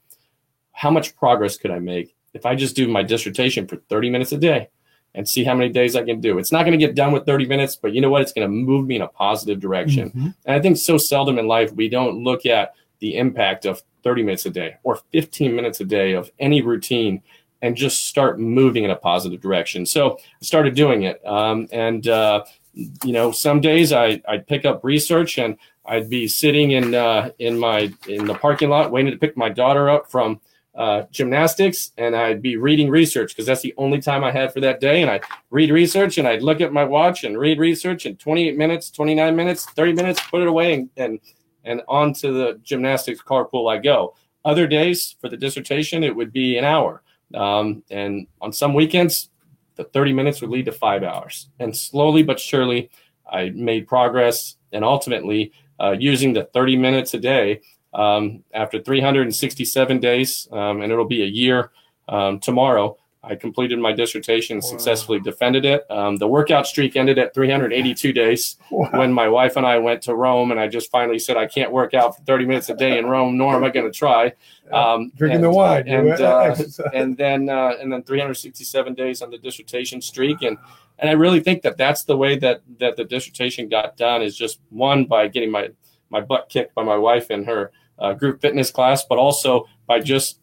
[SPEAKER 2] how much progress could I make if I just do my dissertation for 30 minutes a day? And see how many days I can do. It's not going to get done with 30 minutes, but you know what? It's going to move me in a positive direction. Mm-hmm. And I think so seldom in life we don't look at the impact of 30 minutes a day or 15 minutes a day of any routine and just start moving in a positive direction. So I started doing it. Um, and, uh, you know, some days I, I'd pick up research and I'd be sitting in, uh, in my, in the parking lot waiting to pick my daughter up from, uh, gymnastics and I'd be reading research because that's the only time I had for that day. And I'd read research and I'd look at my watch and read research in 28 minutes, 29 minutes, 30 minutes, put it away and, and, and on to the gymnastics carpool I go. Other days for the dissertation, it would be an hour. Um, and on some weekends, the 30 minutes would lead to five hours. And slowly but surely, I made progress. And ultimately, uh, using the 30 minutes a day, um, after 367 days, um, and it'll be a year um, tomorrow. I completed my dissertation, wow. successfully defended it. Um, the workout streak ended at 382 days wow. when my wife and I went to Rome, and I just finally said, I can't work out for 30 minutes a day in Rome, nor am I going to try.
[SPEAKER 1] Um, Drinking and, the wine,
[SPEAKER 2] and uh, and then uh, and then 367 days on the dissertation streak, and and I really think that that's the way that that the dissertation got done is just one by getting my my butt kicked by my wife and her uh, group fitness class, but also by just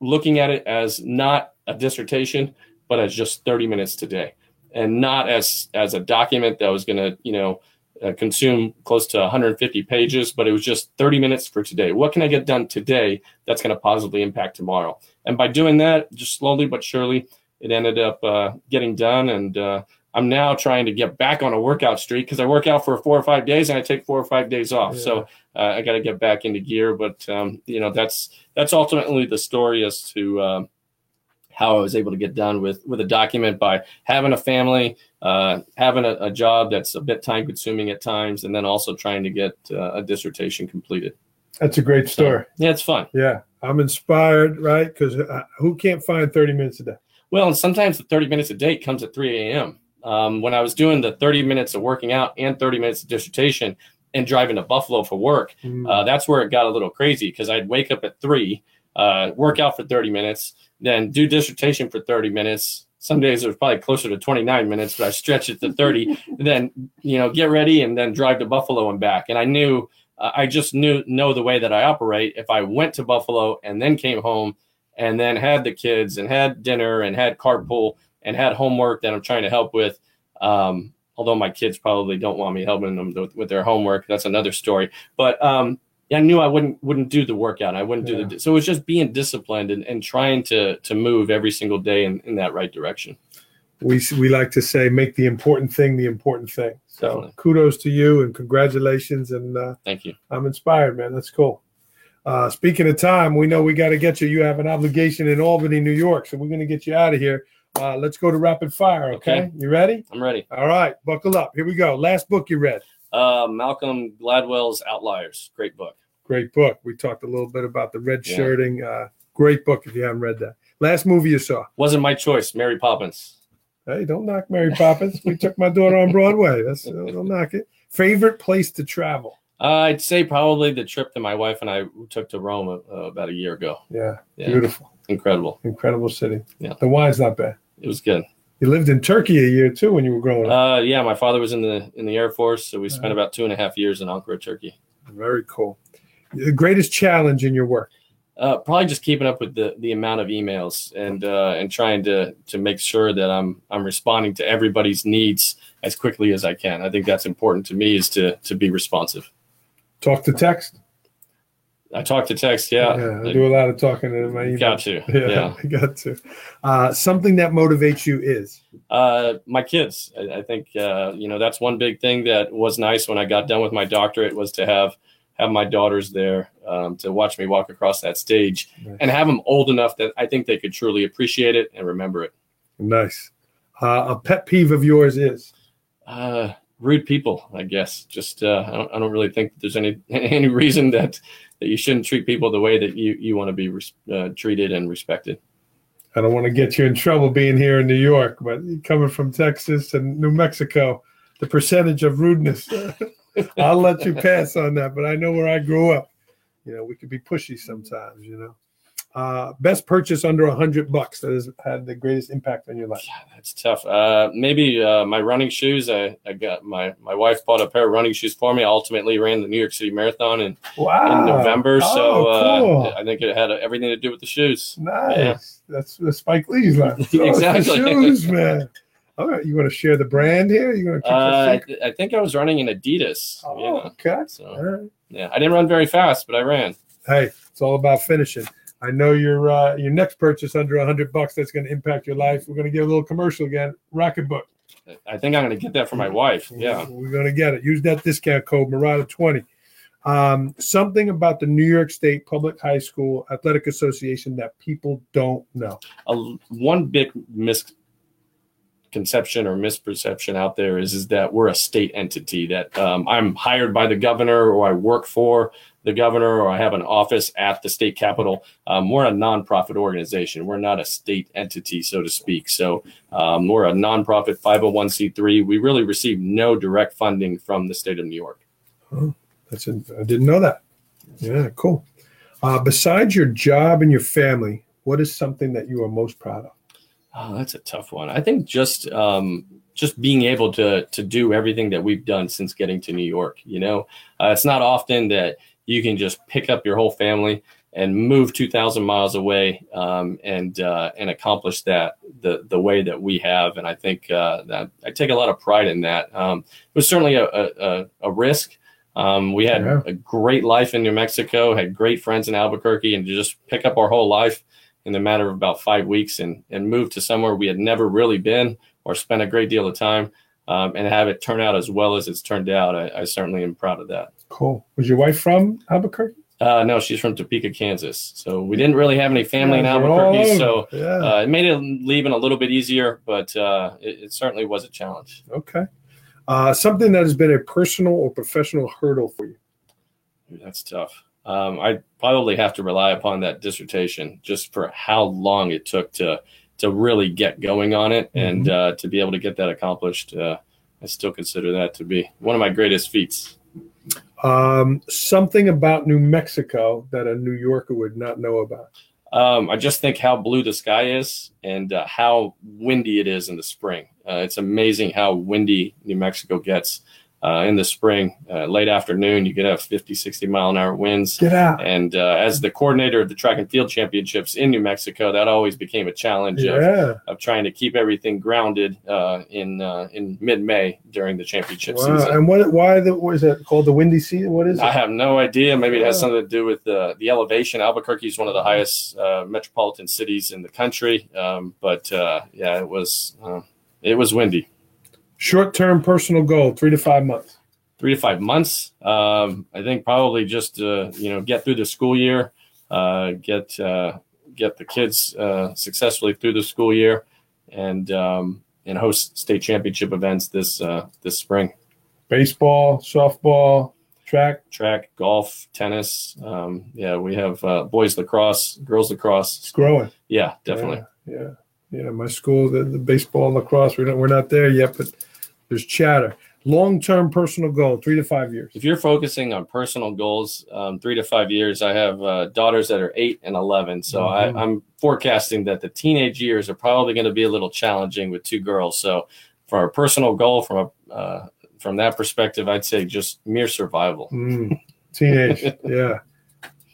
[SPEAKER 2] looking at it as not a dissertation, but as just 30 minutes today, and not as as a document that was going to you know uh, consume close to 150 pages, but it was just 30 minutes for today. What can I get done today that's going to positively impact tomorrow? And by doing that, just slowly but surely, it ended up uh, getting done, and uh, I'm now trying to get back on a workout streak because I work out for four or five days and I take four or five days off. Yeah. So uh, I got to get back into gear. But um, you know, that's that's ultimately the story as to uh, how I was able to get done with with a document by having a family, uh, having a, a, job that's a bit time consuming at times, and then also trying to get uh, a dissertation completed.
[SPEAKER 1] That's a great story.
[SPEAKER 2] So, yeah, it's fun.
[SPEAKER 1] Yeah, I'm inspired, right? Because uh, who can't find 30 minutes a day?
[SPEAKER 2] Well, and sometimes the 30 minutes a day comes at 3 a.m um, when I was doing the 30 minutes of working out and 30 minutes of dissertation and driving to Buffalo for work, mm. uh, that's where it got a little crazy because I'd wake up at three, uh, work out for 30 minutes, then do dissertation for 30 minutes. Some days it was probably closer to 29 minutes, but I stretched it to 30. then, you know, get ready and then drive to Buffalo and back. And I knew, uh, I just knew, know the way that I operate. If I went to Buffalo and then came home and then had the kids and had dinner and had carpool, and had homework that I'm trying to help with. Um, although my kids probably don't want me helping them with, with, their homework. That's another story. But um, yeah, I knew I wouldn't wouldn't do the workout. I wouldn't do the so it was just being disciplined and, and trying to to move every single day in, in that right direction.
[SPEAKER 1] We we like to say make the important thing the important thing. So
[SPEAKER 2] Definitely.
[SPEAKER 1] kudos to you and congratulations and uh,
[SPEAKER 2] Thank you.
[SPEAKER 1] I'm inspired, man. That's cool. Uh, speaking of time, we know we got to get you. You have an obligation in Albany, New York, so we're going to get you out of here. Uh, let's go to rapid fire. Okay?
[SPEAKER 2] Okay.
[SPEAKER 1] you ready?
[SPEAKER 2] I'm ready.
[SPEAKER 1] All right, buckle up. Here we go. Last book you read.
[SPEAKER 2] Uh, Malcolm Gladwell's Outliers. Great book.
[SPEAKER 1] Great book. We talked a little bit about the red
[SPEAKER 2] Yeah.
[SPEAKER 1] shirting. Uh, great book if you haven't read that. Last movie you saw.
[SPEAKER 2] Wasn't my choice. Mary Poppins.
[SPEAKER 1] Hey, don't knock Mary Poppins. we took my daughter on Broadway. That's don't knock it. Favorite place to travel.
[SPEAKER 2] Uh, I'd say probably the trip that my wife and I took to Rome uh, about a year ago.
[SPEAKER 1] Yeah,
[SPEAKER 2] Yeah.
[SPEAKER 1] beautiful,
[SPEAKER 2] Incredible.
[SPEAKER 1] incredible city.
[SPEAKER 2] Yeah.
[SPEAKER 1] the wine's not bad.
[SPEAKER 2] It was good.
[SPEAKER 1] You lived in Turkey a year too when you were growing up.
[SPEAKER 2] Uh, yeah, my father was in the in the Air Force, so we spent
[SPEAKER 1] Uh-huh.
[SPEAKER 2] about two and a half years in Ankara, Turkey.
[SPEAKER 1] Very cool. The greatest challenge in your work.
[SPEAKER 2] Uh, probably just keeping up with the, the amount of emails and uh, and trying to to make sure that I'm I'm responding to everybody's needs as quickly as I can. I think that's important to me is to to be responsive.
[SPEAKER 1] Talk to text.
[SPEAKER 2] I talk to text, yeah.
[SPEAKER 1] I
[SPEAKER 2] I
[SPEAKER 1] do a lot of talking in my email.
[SPEAKER 2] got to,
[SPEAKER 1] Yeah,
[SPEAKER 2] yeah.
[SPEAKER 1] I got to. Uh, something that motivates you is.
[SPEAKER 2] Uh, my kids. I, I think uh, you know that's one big thing that was nice when I got done with my doctorate was to have have my daughters there um, to watch me walk across that stage
[SPEAKER 1] Nice.
[SPEAKER 2] and have them old enough that I think they could truly appreciate it and remember it.
[SPEAKER 1] Nice. Uh, a pet peeve of yours is.
[SPEAKER 2] Uh, rude people, I guess. Just uh, I don't I don't really think there's any any reason that that you shouldn't treat people the way that you you want to be res- uh, treated and respected.
[SPEAKER 1] I don't want to get you in trouble being here in New York, but coming from Texas and New Mexico, the percentage of rudeness, I'll let you pass on that. But I know where I grew up. You know, we could be pushy sometimes. You know, uh, best purchase under a hundred bucks that has had the greatest impact on your life.
[SPEAKER 2] Yeah, that's tough. Uh, maybe uh, my running shoes. I, I got my my wife bought a pair of running shoes for me. I ultimately ran the New York City Marathon in,
[SPEAKER 1] Wow!
[SPEAKER 2] in November, so
[SPEAKER 1] Oh, cool.
[SPEAKER 2] uh, I think it had everything to do with the shoes.
[SPEAKER 1] Nice.
[SPEAKER 2] Yeah.
[SPEAKER 1] That's the Spike Lee's line. Oh, the
[SPEAKER 2] Exactly.
[SPEAKER 1] shoes, man. All right, you want to share the brand here? You want to keep
[SPEAKER 2] Uh, I,
[SPEAKER 1] secret?
[SPEAKER 2] I think I was running in Adidas.
[SPEAKER 1] Oh,
[SPEAKER 2] you know,
[SPEAKER 1] okay.
[SPEAKER 2] So
[SPEAKER 1] right.
[SPEAKER 2] yeah, I didn't run very fast, but I ran.
[SPEAKER 1] Hey, it's all about finishing. I know your uh, your next purchase under a hundred bucks that's going to impact your life. We're going to get a little commercial again. Rocketbook.
[SPEAKER 2] I think I'm going to get that for my wife. Yeah.
[SPEAKER 1] we're going to get it. Use that discount code Marotta twenty. Um, something about the New York State Public High School Athletic Association that people don't know.
[SPEAKER 2] a, one big misconception or misperception out there is is that we're a state entity that um, I'm hired by the governor or I work for the governor or I have an office at the state capitol. Um, we're a nonprofit organization. We're not a state entity, so to speak. So um, we're a nonprofit 501c3. We really receive no direct funding from the state of New York.
[SPEAKER 1] That's a, I didn't know that. Yeah, cool. Uh, besides your job and your family, what is something that you are most proud of?
[SPEAKER 2] Oh, that's a tough one. I think just um, just being able to to do everything that we've done since getting to New York. You know, uh, it's not often that you can just pick up your whole family and move 2,000 miles away um, and uh, and accomplish that the the way that we have. And I think uh, that I take a lot of pride in that. Um, it was certainly a a, a, risk. Um, we had
[SPEAKER 1] Yeah.
[SPEAKER 2] a great life in New Mexico, had great friends in Albuquerque, and to just pick up our whole life in the matter of about five weeks and, and move to somewhere we had never really been or spent a great deal of time um, and have it turn out as well as it's turned out. I, I certainly am proud of that.
[SPEAKER 1] Cool. Was your wife from Albuquerque?
[SPEAKER 2] Uh, no, she's from Topeka, Kansas. So we didn't really have any family in
[SPEAKER 1] Yeah, all
[SPEAKER 2] Albuquerque. So
[SPEAKER 1] yeah.
[SPEAKER 2] uh, it made it leaving a little bit easier, but uh, it, it certainly was a challenge.
[SPEAKER 1] okay. Uh, something that has been a personal or professional hurdle for you.
[SPEAKER 2] That's tough. Um, I probably have to rely upon that dissertation just for how long it took to to really get going on it and uh, to be able to get that accomplished. Uh, I still consider that to be one of my greatest feats.
[SPEAKER 1] Um, something about New Mexico that a New Yorker would not know about.
[SPEAKER 2] Um, I just think how blue the sky is and uh, how windy it is in the spring. Uh, it's amazing how windy New Mexico gets. Uh, in the spring, uh, late afternoon, you could have 50, 60 mile an hour winds.
[SPEAKER 1] Get out.
[SPEAKER 2] And uh, as the coordinator of the track and field championships in New Mexico, that always became a challenge of,
[SPEAKER 1] Yeah.
[SPEAKER 2] of trying to keep everything grounded uh, in uh, in mid May during the championship
[SPEAKER 1] Wow.
[SPEAKER 2] season.
[SPEAKER 1] And what? Why the? What is that called? The windy season? What is it?
[SPEAKER 2] I have no idea. Maybe it has something to do with the the elevation. Albuquerque is one of the highest uh, metropolitan cities in the country, um, but uh, yeah, it was uh, it was windy.
[SPEAKER 1] Short-term personal goal: three to five months.
[SPEAKER 2] Three to five months. Um, I think probably just uh, you know get through the school year, uh, get uh, get the kids uh, successfully through the school year, and um, and host state championship events this uh, this spring.
[SPEAKER 1] Baseball, softball, track.
[SPEAKER 2] Track, golf, tennis. Um, yeah, we have uh, boys lacrosse, girls lacrosse.
[SPEAKER 1] It's growing.
[SPEAKER 2] Yeah, definitely.
[SPEAKER 1] Yeah, yeah. yeah. My school, the, the baseball and lacrosse, we're not, we're not there yet, but there's chatter. Long term personal goal, three to five years.
[SPEAKER 2] If you're focusing on personal goals, um, three to five years, I have uh, daughters that are eight and 11. So
[SPEAKER 1] Mhm.
[SPEAKER 2] I, I'm forecasting that the teenage years are probably going to be a little challenging with two girls. So for a personal goal, from a uh, from that perspective, I'd say just mere survival.
[SPEAKER 1] Mm, teenage, yeah.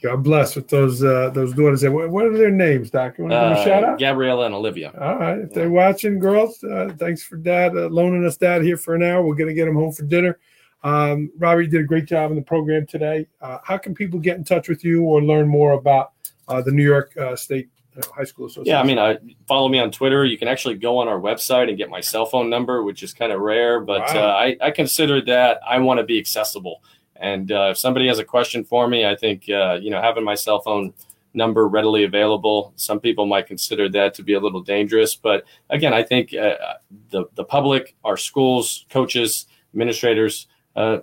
[SPEAKER 1] God bless with those uh, those daughters. What, what are their names, Doc? You want to give a shout
[SPEAKER 2] Uh,
[SPEAKER 1] out?
[SPEAKER 2] Gabriella and Olivia.
[SPEAKER 1] All right. If they're watching, girls, uh, thanks for dad uh, loaning us dad here for an hour. We're going to get them home for dinner. Um, Robbie you did a great job in the program today. Uh, how can people get in touch with you or learn more about uh, the New York uh, State uh, High School Association?
[SPEAKER 2] Yeah, I mean, I follow me on Twitter. You can actually go on our website and get my cell phone number, which is kind of rare, but
[SPEAKER 1] Wow.
[SPEAKER 2] uh, I, I consider that I want to be accessible. And uh, if somebody has a question for me, I think uh, you know having my cell phone number readily available. Some people might consider that to be a little dangerous, but again, I think uh, the the public, our schools, coaches, administrators uh,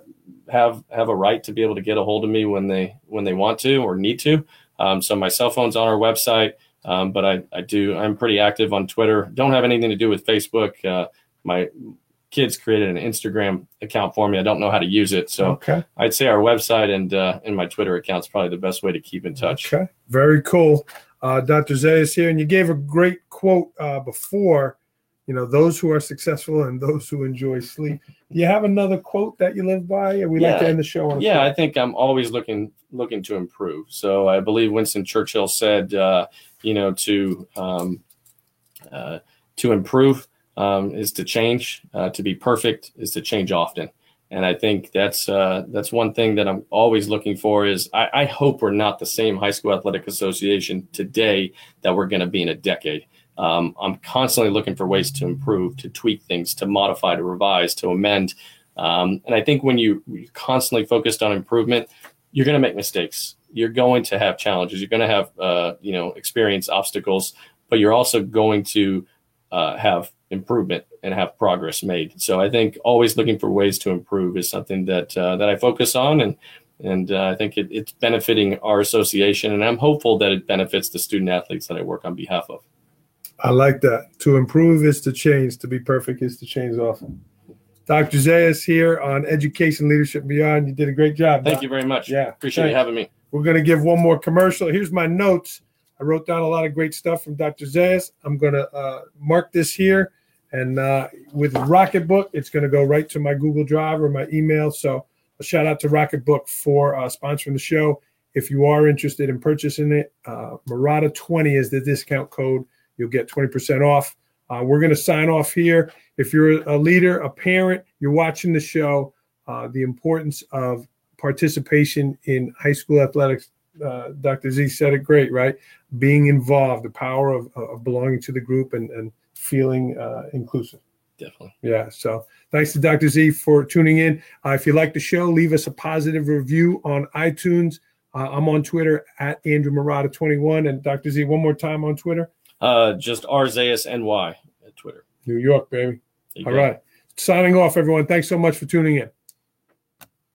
[SPEAKER 2] have have a right to be able to get a hold of me when they when they want to or need to. Um, so my cell phone's on our website. Um, but I, I do I'm pretty active on Twitter. Don't have anything to do with Facebook. Uh, my kids created an Instagram account for me. I don't know how to use it, so
[SPEAKER 1] okay.
[SPEAKER 2] I'd say our website and uh, and my Twitter account is probably the best way to keep in touch.
[SPEAKER 1] Okay. Very cool. Uh, Dr. Zayas here, and you gave a great quote uh, before. You know, those who are successful and those who enjoy sleep. Do you have another quote that you live by? And We like to end the show on.
[SPEAKER 2] Yeah, I think I'm always looking looking to improve. So I believe Winston Churchill said, uh, you know, to um, uh, to improve um, is to change. Uh, to be perfect is to change often. And I think that's uh, that's one thing that I'm always looking for. Is I, I hope we're not the same high school athletic association today that we're going to be in a decade. Um, I'm constantly looking for ways to improve, to tweak things, to modify, to revise, to amend. Um, and I think when you you're constantly focused on improvement, you're going to make mistakes. You're going to have challenges. You're going to have uh, you know experience obstacles, but you're also going to uh, have improvement and have progress made. So I think always looking for ways to improve is something that uh, that I focus on, and and uh, I think it, it's benefiting our association, and I'm hopeful that it benefits the student athletes that I work on behalf of.
[SPEAKER 1] I like that. To improve is to change. To be perfect is to change often. Dr. Zayas here on Education, Leadership, Beyond. You did a great job.
[SPEAKER 2] Thank
[SPEAKER 1] Doc.
[SPEAKER 2] you very much.
[SPEAKER 1] Yeah,
[SPEAKER 2] appreciate you having me.
[SPEAKER 1] We're going to give one more commercial. Here's my notes. I wrote down a lot of great stuff from Dr. Zayas. I'm going to uh, mark this here. And uh, with Rocketbook, it's going to go right to my Google Drive or my email. So a shout out to Rocketbook for uh, sponsoring the show. If you are interested in purchasing it, uh, Marotta20 is the discount code. You'll get 20% off. Uh, we're going to sign off here. If you're a leader, a parent, you're watching the show, uh, the importance of participation in high school athletics. Uh, Dr. Z said it great, right? Being involved, the power of, of belonging to the group and, and feeling uh, inclusive.
[SPEAKER 2] Definitely.
[SPEAKER 1] Yeah. So thanks to Dr. Z for tuning in. Uh, if you like the show, leave us a positive review on iTunes. Uh, I'm on Twitter at Andrew Marotta21 and Dr. Z one more time on Twitter.
[SPEAKER 2] Uh, just RZASNY at Twitter.
[SPEAKER 1] New York, baby. All
[SPEAKER 2] go.
[SPEAKER 1] right. Signing off, everyone. Thanks so much for tuning in.